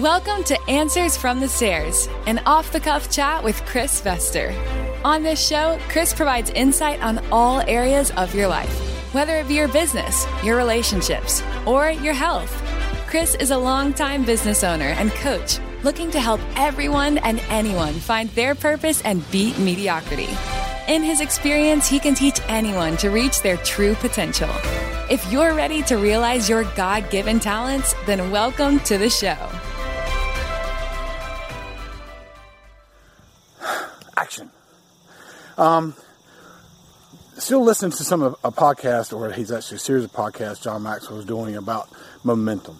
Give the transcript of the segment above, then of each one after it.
Welcome to Answers from the Stairs, an off the cuff chat with Chris Vester. On this show, Chris provides insight on all areas of your life, whether it be your business, your relationships, or your health. Chris is a longtime business owner and coach looking to help everyone and anyone find their purpose and beat mediocrity. In his experience, he can teach anyone to reach their true potential. If you're ready to realize your God given talents, then welcome to the show. Action. Um, still listening to some of a podcast, or he's actually a series of podcasts John Maxwell was doing about momentum.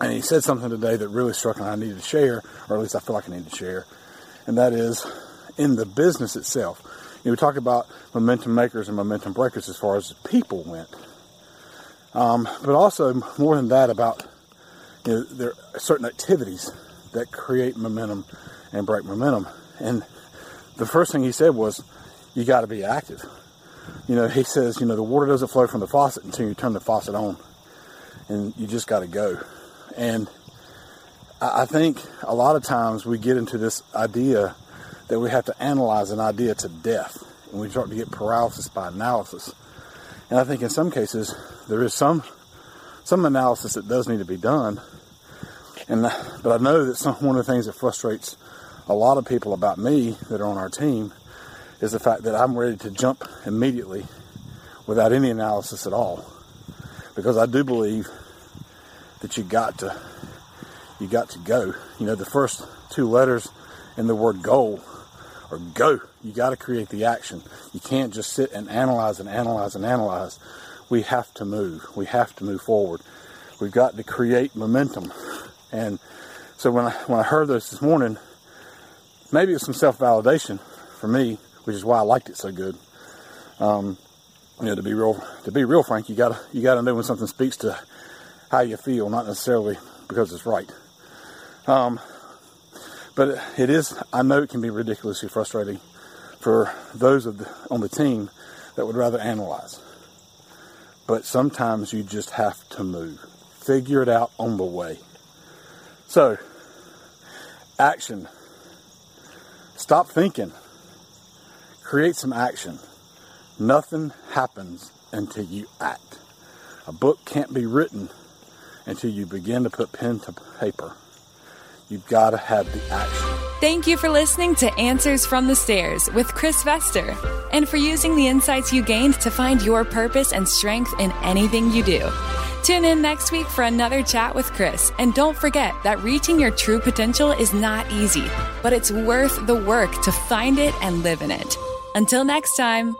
And he said something today that really struck me I needed to share, or at least I feel like I need to share. And that is in the business itself. You know, we talked about momentum makers and momentum breakers as far as people went. Um, but also, more than that, about you know, there are certain activities that create momentum and break momentum. And the first thing he said was, you got to be active. You know, he says, you know, the water doesn't flow from the faucet until you turn the faucet on. And you just got to go. And I think a lot of times we get into this idea that we have to analyze an idea to death. And we start to get paralysis by analysis. And I think in some cases there is some some analysis that does need to be done. And but I know that some one of the things that frustrates a lot of people about me that are on our team is the fact that I'm ready to jump immediately without any analysis at all. Because I do believe that you got to you got to go. You know, the first two letters in the word goal or go. You got to create the action. You can't just sit and analyze and analyze and analyze. We have to move. We have to move forward. We've got to create momentum. And so when I when I heard this this morning, maybe it's some self validation for me, which is why I liked it so good. Um, you know, to be real to be real frank, you gotta you gotta know when something speaks to how you feel, not necessarily because it's right. Um, but it is, I know it can be ridiculously frustrating for those the, on the team that would rather analyze. But sometimes you just have to move. Figure it out on the way. So, action. Stop thinking. Create some action. Nothing happens until you act. A book can't be written until you begin to put pen to paper. You've got to have the action. Thank you for listening to Answers from the Stairs with Chris Vester and for using the insights you gained to find your purpose and strength in anything you do. Tune in next week for another chat with Chris. And don't forget that reaching your true potential is not easy, but it's worth the work to find it and live in it. Until next time.